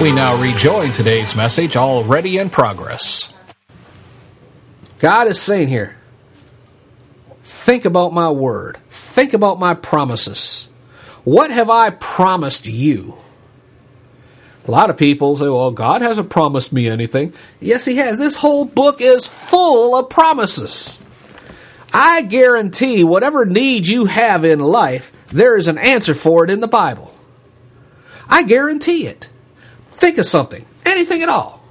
We now rejoin today's message already in progress. God is saying here, think about my word, think about my promises. What have I promised you? A lot of people say, well, God hasn't promised me anything. Yes, He has. This whole book is full of promises. I guarantee whatever need you have in life, there is an answer for it in the Bible. I guarantee it. Think of something, anything at all.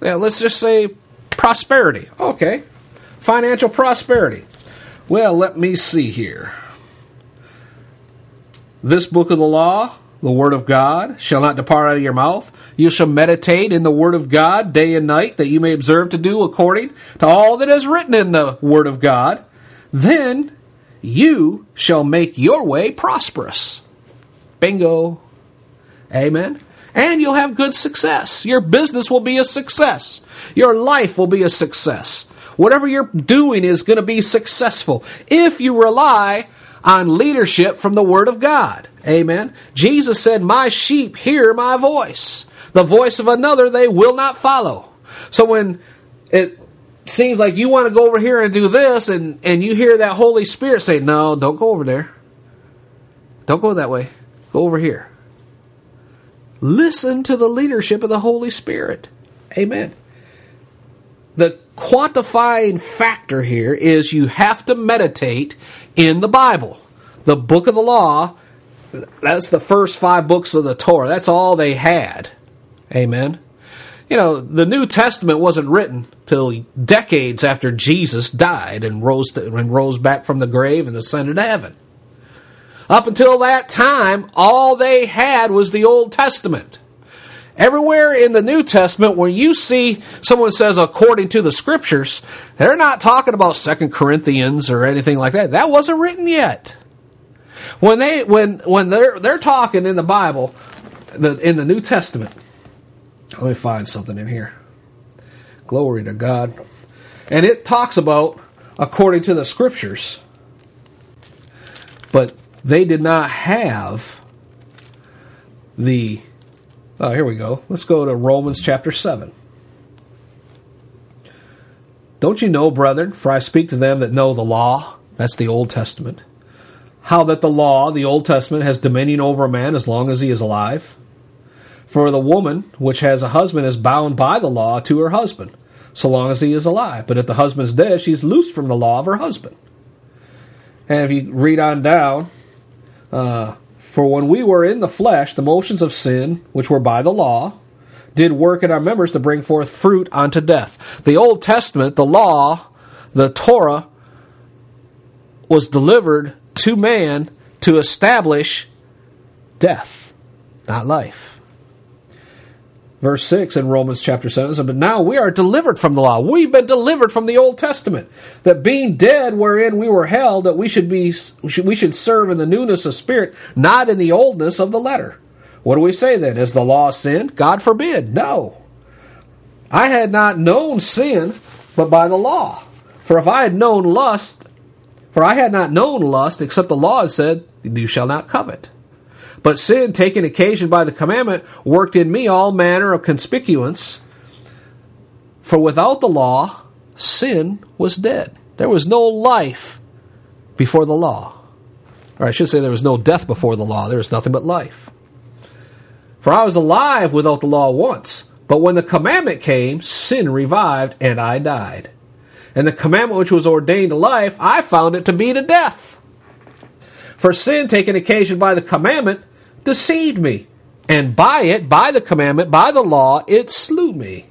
Yeah, let's just say prosperity. Okay. Financial prosperity. Well, let me see here. This book of the law, the word of God, shall not depart out of your mouth. You shall meditate in the word of God day and night, that you may observe to do according to all that is written in the word of God. Then you shall make your way prosperous. Bingo. Amen and you'll have good success. Your business will be a success. Your life will be a success. Whatever you're doing is going to be successful if you rely on leadership from the Word of God. Amen. Jesus said, My sheep hear my voice. The voice of another they will not follow. So when it seems like you want to go over here and do this, and, and you hear that Holy Spirit say, No, don't go over there. Don't go that way. Go over here. Listen to the leadership of the Holy Spirit. Amen. The quantifying factor here is you have to meditate in the Bible. The book of the law, that's the first five books of the Torah. That's all they had. Amen. You know, the New Testament wasn't written till decades after Jesus died and rose to, and rose back from the grave and ascended to heaven. Up until that time, all they had was the Old Testament. Everywhere in the New Testament, when you see someone says according to the scriptures, they're not talking about Second Corinthians or anything like that. That wasn't written yet. When they when when they're they're talking in the Bible, the, in the New Testament, let me find something in here. Glory to God. And it talks about according to the scriptures. But they did not have the. Oh, here we go. Let's go to Romans chapter 7. Don't you know, brethren, for I speak to them that know the law, that's the Old Testament, how that the law, the Old Testament, has dominion over a man as long as he is alive? For the woman which has a husband is bound by the law to her husband, so long as he is alive. But if the husband is dead, she's loosed from the law of her husband. And if you read on down, uh, for when we were in the flesh, the motions of sin, which were by the law, did work in our members to bring forth fruit unto death. The Old Testament, the law, the Torah, was delivered to man to establish death, not life verse 6 in Romans chapter 7 says, But now we are delivered from the law. We've been delivered from the Old Testament. That being dead wherein we were held, that we should be we should serve in the newness of spirit, not in the oldness of the letter. What do we say then? Is the law sin? God forbid. No. I had not known sin, but by the law. For if I had known lust, for I had not known lust, except the law had said, You shall not covet. But sin, taking occasion by the commandment, worked in me all manner of concupiscence. For without the law, sin was dead. There was no life before the law. Or I should say, there was no death before the law. There was nothing but life. For I was alive without the law once. But when the commandment came, sin revived, and I died. And the commandment which was ordained to life, I found it to be to death. For sin, taken occasion by the commandment, deceived me. And by it, by the commandment, by the law, it slew me.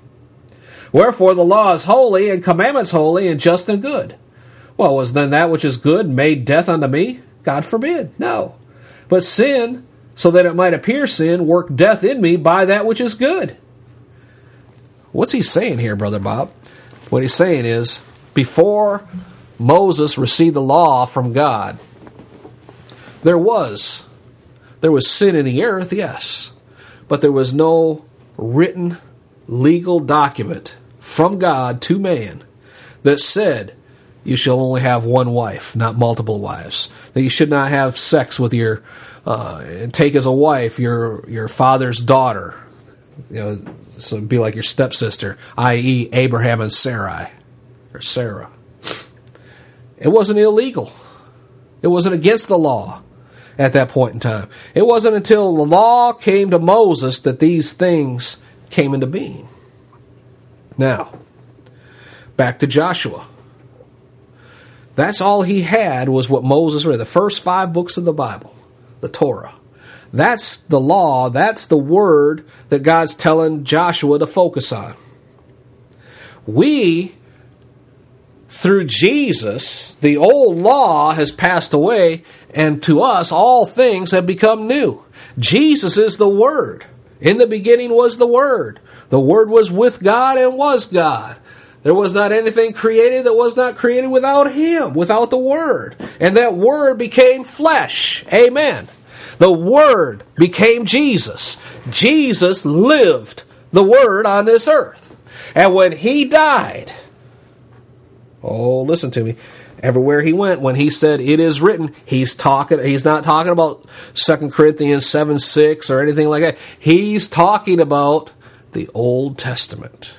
Wherefore the law is holy, and commandments holy, and just and good. Well, was then that which is good made death unto me? God forbid. No. But sin, so that it might appear sin, worked death in me by that which is good. What's he saying here, Brother Bob? What he's saying is, before Moses received the law from God, there was there was sin in the earth, yes, but there was no written legal document from God to man that said you shall only have one wife, not multiple wives. That you should not have sex with your uh, take as a wife your your father's daughter. You know, so be like your stepsister, i.e., Abraham and Sarai or Sarah. It wasn't illegal. It wasn't against the law at that point in time. It wasn't until the law came to Moses that these things came into being. Now, back to Joshua. That's all he had was what Moses read, the first five books of the Bible, the Torah. That's the law, that's the word that God's telling Joshua to focus on. We, through Jesus, the old law has passed away, and to us all things have become new. Jesus is the Word. In the beginning was the Word. The Word was with God and was God. There was not anything created that was not created without Him, without the Word. And that Word became flesh. Amen. The Word became Jesus. Jesus lived the Word on this earth. And when He died, oh, listen to me. Everywhere he went, when he said it is written, he's talking he's not talking about 2 Corinthians 7 6 or anything like that. He's talking about the Old Testament.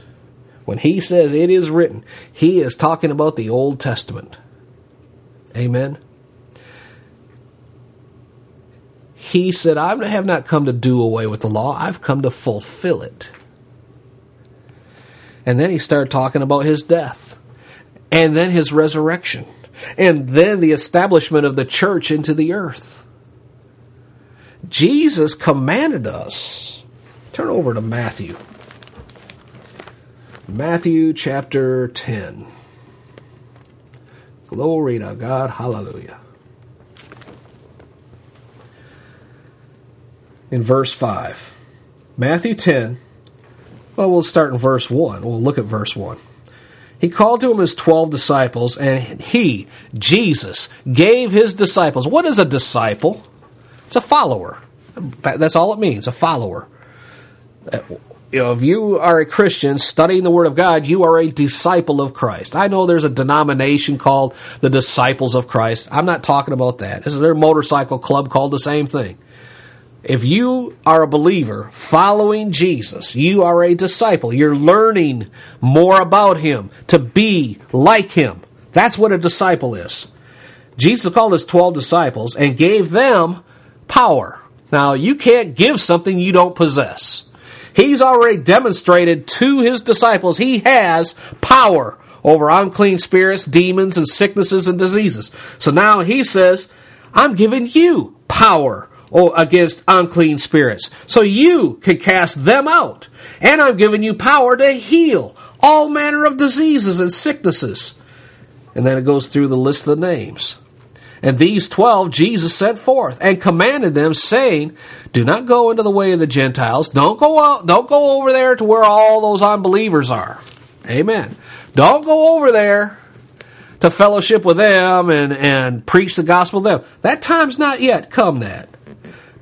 When he says it is written, he is talking about the Old Testament. Amen. He said, I have not come to do away with the law, I've come to fulfill it. And then he started talking about his death, and then his resurrection, and then the establishment of the church into the earth. Jesus commanded us. Turn over to Matthew. Matthew chapter 10. Glory to God. Hallelujah. in verse 5. Matthew 10, well, we'll start in verse 1. We'll look at verse 1. He called to him his 12 disciples, and he, Jesus, gave his disciples. What is a disciple? It's a follower. That's all it means, a follower. You know, if you are a Christian studying the Word of God, you are a disciple of Christ. I know there's a denomination called the Disciples of Christ. I'm not talking about that. Is there a motorcycle club called the same thing? If you are a believer following Jesus, you are a disciple. You're learning more about him to be like him. That's what a disciple is. Jesus called his 12 disciples and gave them power. Now, you can't give something you don't possess. He's already demonstrated to his disciples he has power over unclean spirits, demons, and sicknesses and diseases. So now he says, I'm giving you power or against unclean spirits. So you can cast them out. And I'm giving you power to heal all manner of diseases and sicknesses. And then it goes through the list of the names. And these twelve Jesus sent forth and commanded them, saying, Do not go into the way of the Gentiles. Don't go out, don't go over there to where all those unbelievers are. Amen. Don't go over there to fellowship with them and, and preach the gospel to them. That time's not yet come that.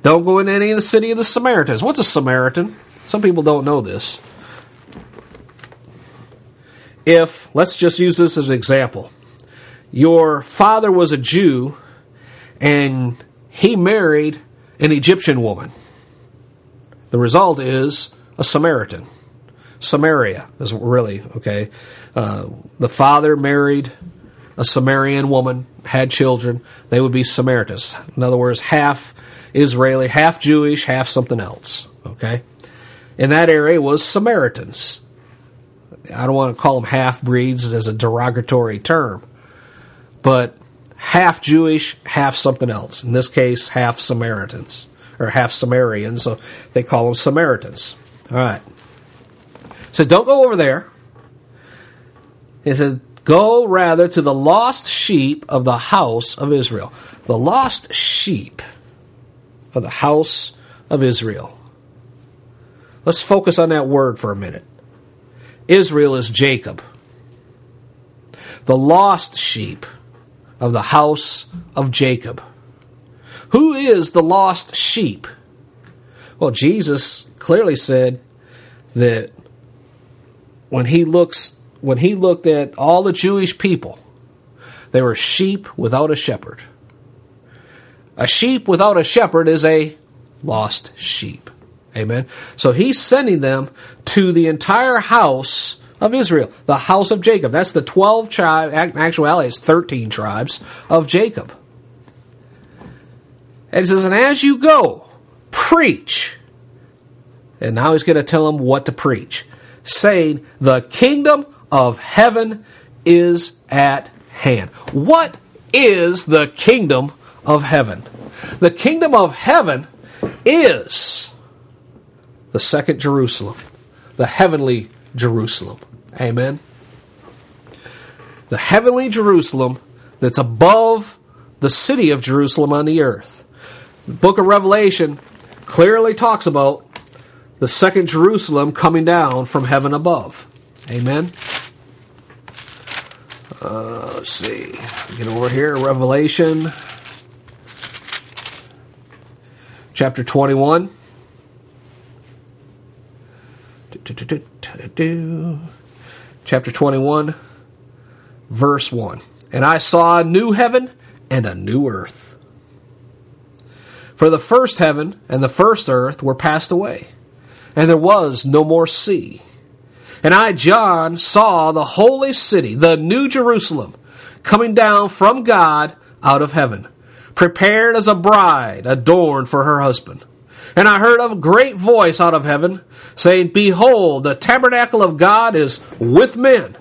Don't go into any of the city of the Samaritans. What's a Samaritan? Some people don't know this. If, let's just use this as an example, your father was a Jew and he married an Egyptian woman. The result is a Samaritan. Samaria is really, okay. Uh, the father married a Samaritan woman, had children. They would be Samaritans. In other words, half Israeli, half Jewish, half something else, okay. In that area was Samaritans. I don't want to call them half breeds as a derogatory term, but half Jewish, half something else. In this case, half Samaritans or half Sumerians, so they call them Samaritans. All right. So don't go over there. He says, Go rather to the lost sheep of the house of Israel. The lost sheep of the house of Israel. Let's focus on that word for a minute. Israel is Jacob. The lost sheep of the house of Jacob. Who is the lost sheep? Well, Jesus clearly said that when he looks when he looked at all the Jewish people, they were sheep without a shepherd. A sheep without a shepherd is a lost sheep. Amen. So he's sending them to the entire house of Israel, the house of Jacob. That's the 12 tribes, actuality, it's 13 tribes of Jacob. And he says, and as you go, preach. And now he's going to tell them what to preach, saying, the kingdom of heaven is at hand. What is the kingdom of heaven? The kingdom of heaven is the second Jerusalem, the heavenly Jerusalem. Amen. The heavenly Jerusalem that's above the city of Jerusalem on the earth. The book of Revelation clearly talks about the second Jerusalem coming down from heaven above. Amen. Uh, let's see. Get over here. Revelation chapter 21. Chapter 21, verse 1. And I saw a new heaven and a new earth. For the first heaven and the first earth were passed away, and there was no more sea. And I, John, saw the holy city, the new Jerusalem, coming down from God out of heaven, prepared as a bride adorned for her husband. And I heard a great voice out of heaven saying, Behold, the tabernacle of God is with men,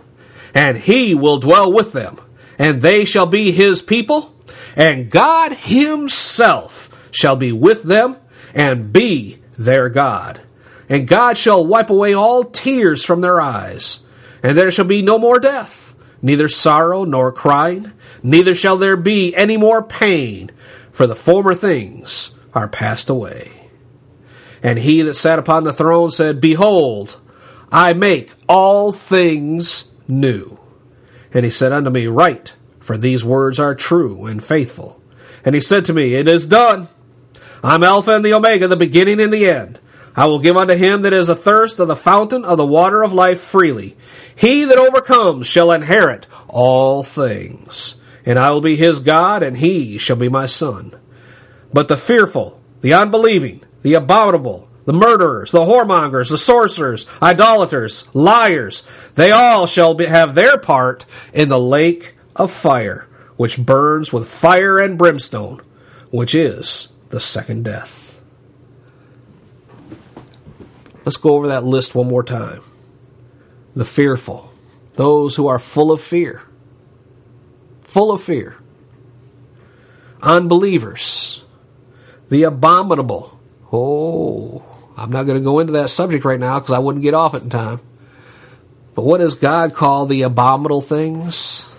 and he will dwell with them, and they shall be his people, and God himself shall be with them and be their God. And God shall wipe away all tears from their eyes, and there shall be no more death, neither sorrow nor crying, neither shall there be any more pain, for the former things are passed away. And he that sat upon the throne said, Behold, I make all things new. And he said unto me, Write, for these words are true and faithful. And he said to me, It is done. I'm Alpha and the Omega, the beginning and the end. I will give unto him that is athirst of the fountain of the water of life freely. He that overcomes shall inherit all things. And I will be his God, and he shall be my son. But the fearful, the unbelieving, the abominable, the murderers, the whoremongers, the sorcerers, idolaters, liars, they all shall be, have their part in the lake of fire, which burns with fire and brimstone, which is the second death. Let's go over that list one more time. The fearful, those who are full of fear, full of fear. Unbelievers, the abominable. Oh, I'm not going to go into that subject right now because I wouldn't get off it in time. But what does God call the abominable things?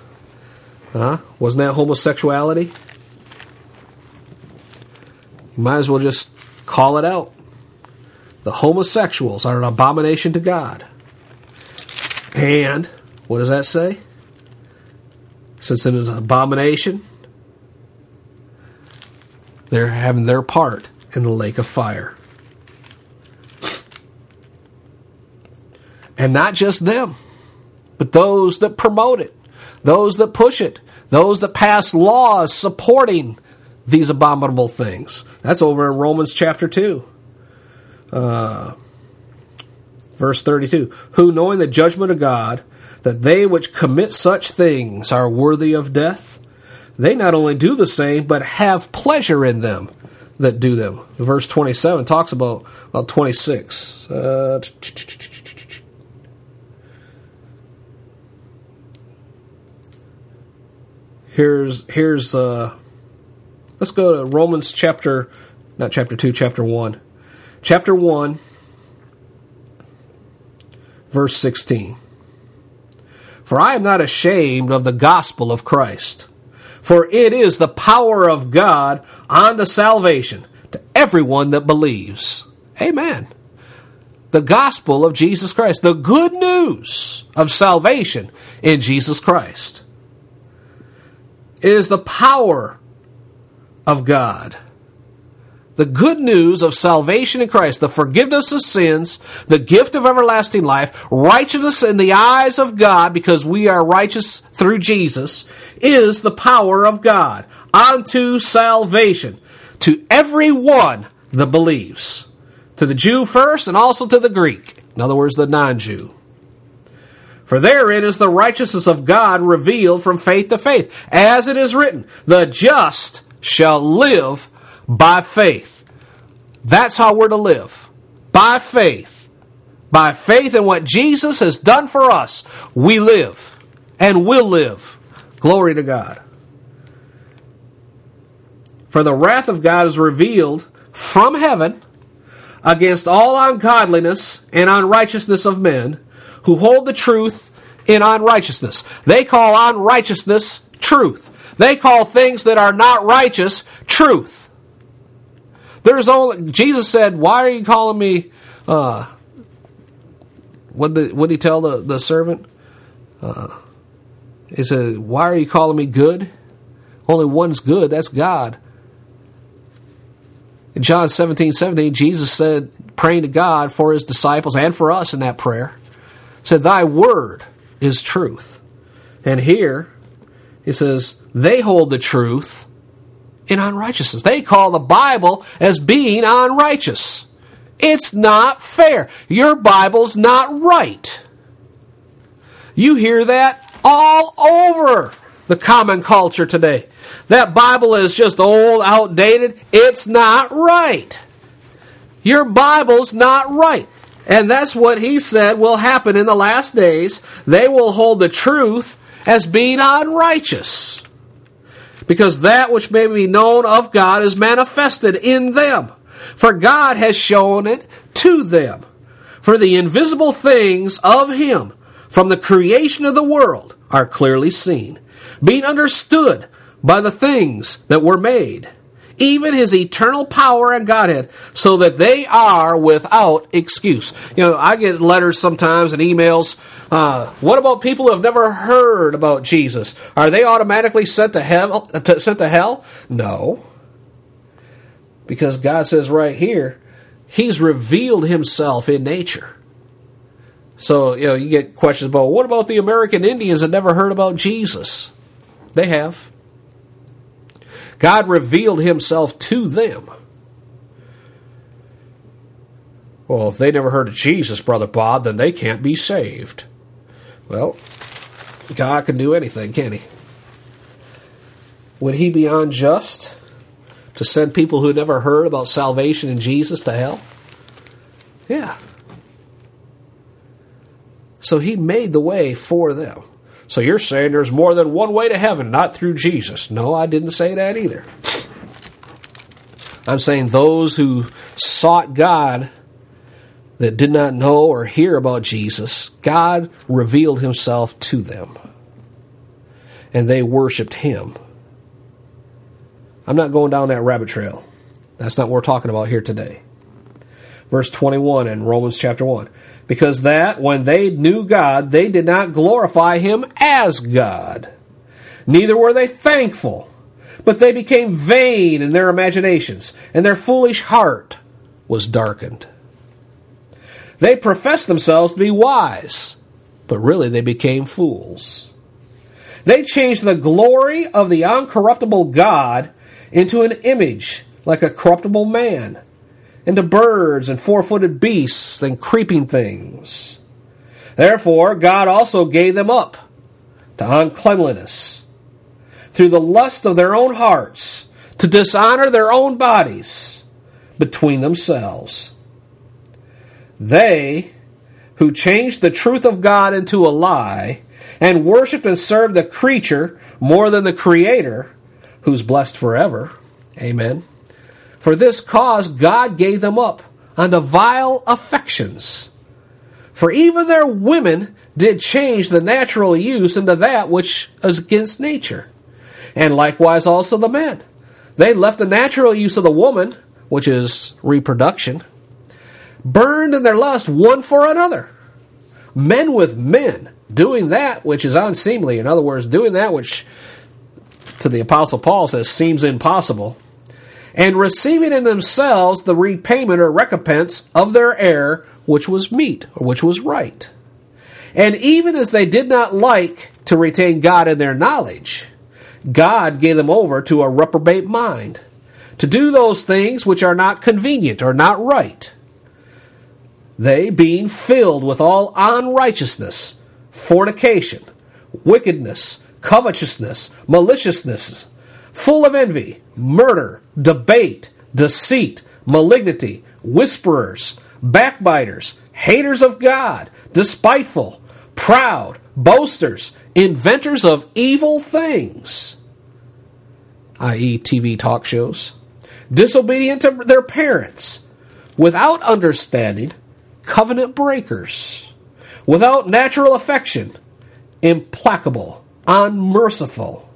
Huh? Wasn't that homosexuality? You might as well just call it out. The homosexuals are an abomination to God. And what does that say? Since it is an abomination, they're having their part in the lake of fire. And not just them, but those that promote it, those that push it, those that pass laws supporting these abominable things. That's over in Romans chapter 2. Uh, verse 32. Who, knowing the judgment of God, that they which commit such things are worthy of death, they not only do the same, but have pleasure in them that do them. Verse 27 talks about, well, 26. Uh, here's, here's, uh, let's go to Romans chapter, not chapter 2, chapter 1. Chapter 1, verse 16. For I am not ashamed of the gospel of Christ for it is the power of God unto salvation to everyone that believes. Amen. The gospel of Jesus Christ, the good news of salvation in Jesus Christ, is the power of God the good news of salvation in Christ, the forgiveness of sins, the gift of everlasting life, righteousness in the eyes of God because we are righteous through Jesus, is the power of God unto salvation to everyone that believes. To the Jew first and also to the Greek. In other words, the non Jew. For therein is the righteousness of God revealed from faith to faith. As it is written, the just shall live by faith. That's how we're to live. By faith. By faith in what Jesus has done for us, we live and will live. Glory to God. For the wrath of God is revealed from heaven against all ungodliness and unrighteousness of men who hold the truth in unrighteousness. They call unrighteousness truth. They call things that are not righteous truth. There's only Jesus said, "Why are you calling me?" Uh, what did what he tell the the servant? Uh, he said, "Why are you calling me good? Only one's good. That's God." In John 17, 17, Jesus said, praying to God for his disciples and for us in that prayer, said, Thy word is truth. And here, he says, they hold the truth in unrighteousness. They call the Bible as being unrighteous. It's not fair. Your Bible's not right. You hear that all over the common culture today. That Bible is just old, outdated. It's not right. Your Bible's not right. And that's what he said will happen in the last days. They will hold the truth as being unrighteous because that which may be known of God is manifested in them. For God has shown it to them. For the invisible things of Him from the creation of the world are clearly seen, being understood by the things that were made even his eternal power and Godhead, so that they are without excuse. You know, I get letters sometimes and emails. Uh, what about people who have never heard about Jesus? Are they automatically sent to hell? To, sent to hell? No, because God says right here, He's revealed Himself in nature. So, you know, you get questions about what about the American Indians that never heard about Jesus? They have. God revealed himself to them. Well, if they never heard of Jesus, Brother Bob, then they can't be saved. Well, God can do anything, can he? Would he be unjust to send people who never heard about salvation in Jesus to hell? Yeah. So he made the way for them. So you're saying there's more than one way to heaven, not through Jesus. No, I didn't say that either. I'm saying those who sought God that did not know or hear about Jesus, God revealed himself to them. And they worshiped him. I'm not going down that rabbit trail. That's not what we're talking about here today. Verse 21 in Romans chapter 1 because that when they knew God, they did not glorify him as God. Neither were they thankful, but they became vain in their imaginations, and their foolish heart was darkened. They professed themselves to be wise, but really they became fools. They changed the glory of the uncorruptible God into an image like a corruptible man, and to birds and four footed beasts and creeping things. Therefore, God also gave them up to uncleanliness through the lust of their own hearts to dishonor their own bodies between themselves. They who changed the truth of God into a lie and worshiped and served the creature more than the Creator, who's blessed forever. Amen. For this cause God gave them up unto vile affections. For even their women did change the natural use into that which is against nature. And likewise also the men. They left the natural use of the woman, which is reproduction, burned in their lust one for another. Men with men, doing that which is unseemly. In other words, doing that which to the Apostle Paul says seems impossible, and receiving in themselves the repayment or recompense of their error, which was meet, or which was right. And even as they did not like to retain God in their knowledge, God gave them over to a reprobate mind, to do those things which are not convenient or not right. They, being filled with all unrighteousness, fornication, wickedness, covetousness, maliciousness, full of envy, murder, debate, deceit, malignity, whisperers, backbiters, haters of God, despiteful, proud, boasters, inventors of evil things, i.e., TV talk shows, disobedient to their parents, without understanding, covenant breakers, without natural affection, implacable, unmerciful,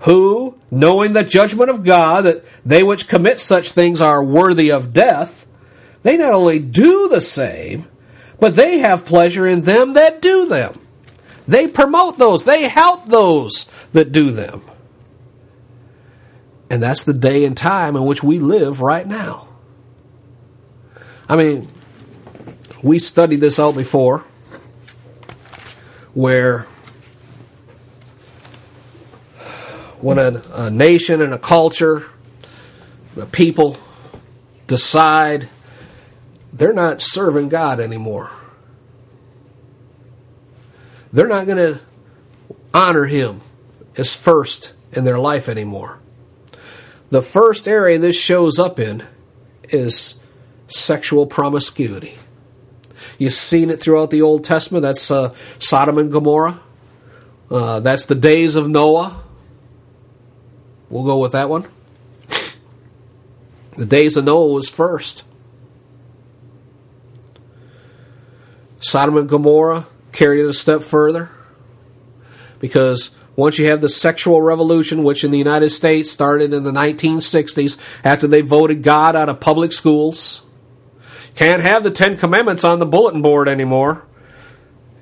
who, knowing the judgment of God that they which commit such things are worthy of death, they not only do the same, but they have pleasure in them that do them. They promote those, they help those that do them. And that's the day and time in which we live right now. I mean, we studied this out before, where when a, a nation and a culture, a people decide they're not serving God anymore. They're not going to honor Him as first in their life anymore. The first area this shows up in is sexual promiscuity. You've seen it throughout the Old Testament. That's uh, Sodom and Gomorrah. Uh, that's the days of Noah. We'll go with that one. The days of Noah was first. Sodom and Gomorrah carried it a step further because once you have the sexual revolution, which in the United States started in the 1960s after they voted God out of public schools, can't have the Ten Commandments on the bulletin board anymore.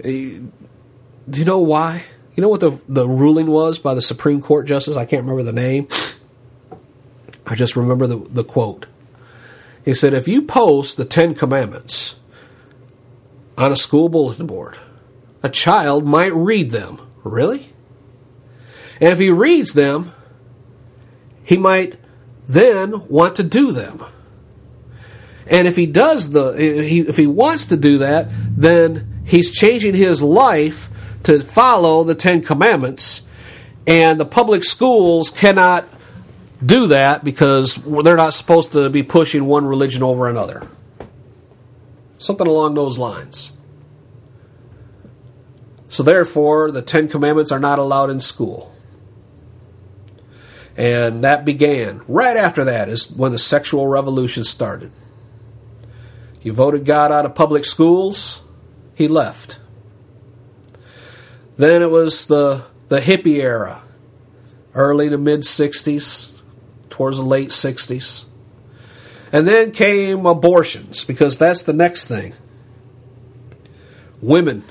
Eh, do you know why? You know what the, the ruling was by the Supreme Court justice? I can't remember the name. I just remember the, the quote. He said, If you post the Ten Commandments on a school bulletin board, a child might read them. Really? And if he reads them, he might then want to do them. And if he does the, if he wants to do that, then he's changing his life to follow the Ten Commandments. And the public schools cannot do that because they're not supposed to be pushing one religion over another. Something along those lines. So, therefore, the Ten Commandments are not allowed in school. And that began. Right after that is when the sexual revolution started. You voted God out of public schools, he left. Then it was the, the hippie era, early to mid 60s, towards the late 60s. And then came abortions, because that's the next thing. Women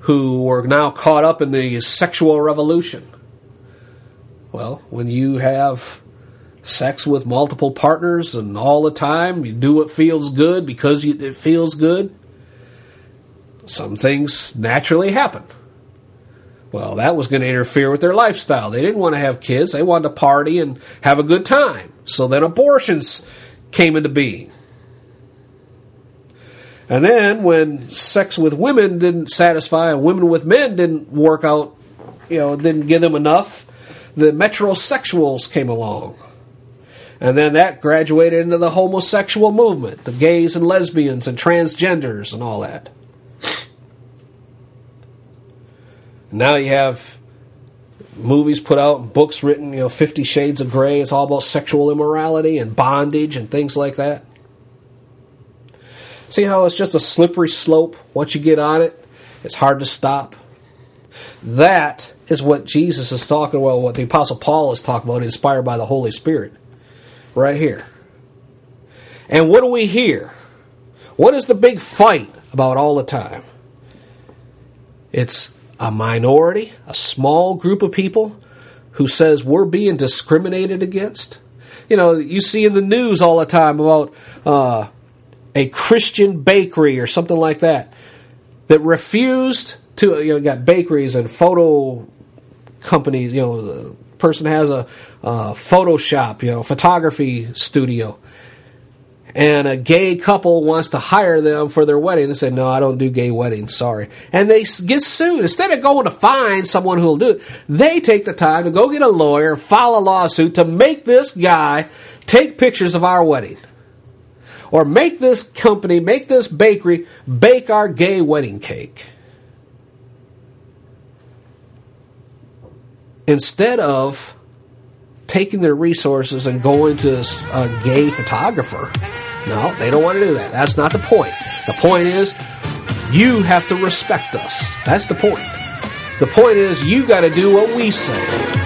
who were now caught up in the sexual revolution. Well, when you have sex with multiple partners and all the time, you do what feels good because it feels good, some things naturally happen. Well, that was going to interfere with their lifestyle. They didn't want to have kids, they wanted to party and have a good time. So then abortions came into being. And then when sex with women didn't satisfy and women with men didn't work out, you know, didn't give them enough, the metrosexuals came along. And then that graduated into the homosexual movement, the gays and lesbians and transgenders and all that. Now you have movies put out, books written, you know, Fifty Shades of Grey. It's all about sexual immorality and bondage and things like that. See how it's just a slippery slope? Once you get on it, it's hard to stop. That is what Jesus is talking about, what the Apostle Paul is talking about, inspired by the Holy Spirit. Right here. And what do we hear? What is the big fight about all the time? It's a minority, a small group of people who says we're being discriminated against. You know, you see in the news all the time about uh, a Christian bakery or something like that that refused to, you know, got bakeries and photo companies, you know, the person has a, a Photoshop, you know, photography studio and a gay couple wants to hire them for their wedding. They say, "No, I don't do gay weddings. Sorry," and they get sued. Instead of going to find someone who will do it, they take the time to go get a lawyer, file a lawsuit to make this guy take pictures of our wedding, or make this company, make this bakery bake our gay wedding cake. Instead of taking their resources and going to a gay photographer. No, they don't want to do that. That's not the point. The point is, you have to respect us. That's the point. The point is, you got to do what we say.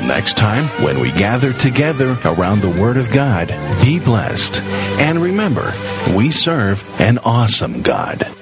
next time, when we gather together around the Word of God, be blessed. And remember, we serve an awesome God.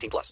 18 plus.